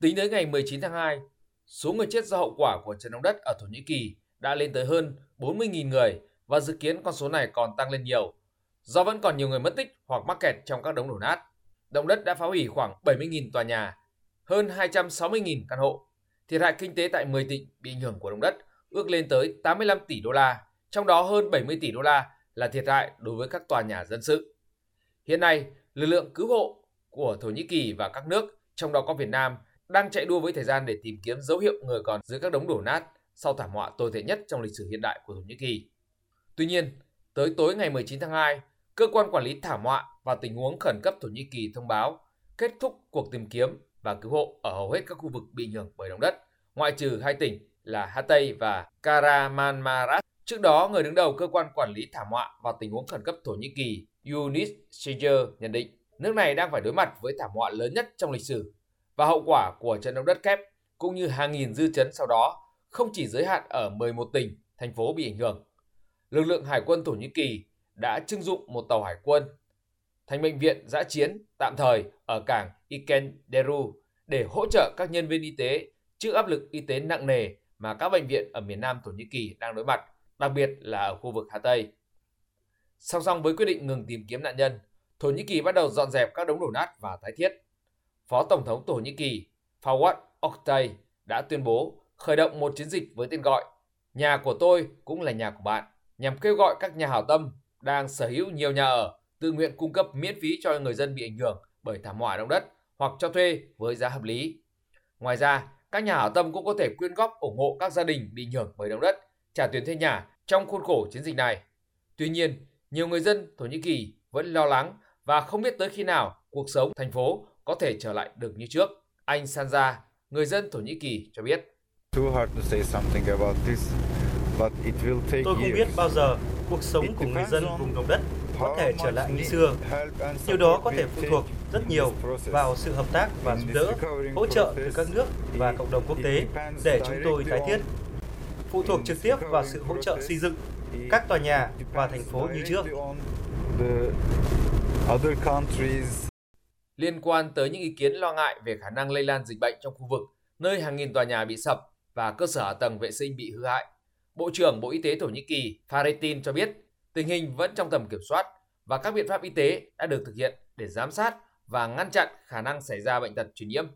Tính tới ngày 19 tháng 2, số người chết do hậu quả của trận động đất ở Thổ Nhĩ Kỳ đã lên tới hơn 40.000 người và dự kiến con số này còn tăng lên nhiều do vẫn còn nhiều người mất tích hoặc mắc kẹt trong các đống đổ nát. Động đất đã phá hủy khoảng 70.000 tòa nhà, hơn 260.000 căn hộ. Thiệt hại kinh tế tại 10 tỉnh bị ảnh hưởng của động đất ước lên tới 85 tỷ đô la, trong đó hơn 70 tỷ đô la là thiệt hại đối với các tòa nhà dân sự. Hiện nay, lực lượng cứu hộ của Thổ Nhĩ Kỳ và các nước, trong đó có Việt Nam, đang chạy đua với thời gian để tìm kiếm dấu hiệu người còn dưới các đống đổ nát sau thảm họa tồi tệ nhất trong lịch sử hiện đại của Thổ Nhĩ Kỳ. Tuy nhiên, tới tối ngày 19 tháng 2, Cơ quan quản lý thảm họa và tình huống khẩn cấp Thổ Nhĩ Kỳ thông báo kết thúc cuộc tìm kiếm và cứu hộ ở hầu hết các khu vực bị ảnh hưởng bởi động đất, ngoại trừ hai tỉnh là Hatay và Karamanmaras. Trước đó, người đứng đầu cơ quan quản lý thảm họa và tình huống khẩn cấp Thổ Nhĩ Kỳ Yunis Seger nhận định nước này đang phải đối mặt với thảm họa lớn nhất trong lịch sử và hậu quả của trận động đất kép cũng như hàng nghìn dư chấn sau đó không chỉ giới hạn ở 11 tỉnh, thành phố bị ảnh hưởng. Lực lượng Hải quân Thổ Nhĩ Kỳ đã trưng dụng một tàu hải quân thành bệnh viện giã chiến tạm thời ở cảng Ikenderu để hỗ trợ các nhân viên y tế trước áp lực y tế nặng nề mà các bệnh viện ở miền Nam Thổ Nhĩ Kỳ đang đối mặt, đặc biệt là ở khu vực Hà Tây. Song song với quyết định ngừng tìm kiếm nạn nhân, Thổ Nhĩ Kỳ bắt đầu dọn dẹp các đống đổ nát và tái thiết. Phó Tổng thống Thổ Nhĩ Kỳ Fawad Oktay đã tuyên bố khởi động một chiến dịch với tên gọi Nhà của tôi cũng là nhà của bạn, nhằm kêu gọi các nhà hảo tâm đang sở hữu nhiều nhà ở tự nguyện cung cấp miễn phí cho người dân bị ảnh hưởng bởi thảm họa động đất hoặc cho thuê với giá hợp lý. Ngoài ra, các nhà hảo tâm cũng có thể quyên góp ủng hộ các gia đình bị ảnh hưởng bởi động đất, trả tiền thuê nhà trong khuôn khổ chiến dịch này. Tuy nhiên, nhiều người dân Thổ Nhĩ Kỳ vẫn lo lắng và không biết tới khi nào cuộc sống thành phố có thể trở lại được như trước. Anh Sanja, người dân Thổ Nhĩ Kỳ cho biết. Tôi không biết bao giờ cuộc sống của người dân vùng động đất có thể trở lại như xưa. Điều đó có thể phụ thuộc rất nhiều vào sự hợp tác và giúp đỡ, hỗ trợ từ các nước và cộng đồng quốc tế để chúng tôi tái thiết. Phụ thuộc trực tiếp vào sự hỗ trợ xây dựng các tòa nhà và thành phố như trước. Liên quan tới những ý kiến lo ngại về khả năng lây lan dịch bệnh trong khu vực, nơi hàng nghìn tòa nhà bị sập và cơ sở hạ tầng vệ sinh bị hư hại, Bộ trưởng Bộ Y tế Thổ Nhĩ Kỳ Fahrettin cho biết tình hình vẫn trong tầm kiểm soát và các biện pháp y tế đã được thực hiện để giám sát và ngăn chặn khả năng xảy ra bệnh tật truyền nhiễm.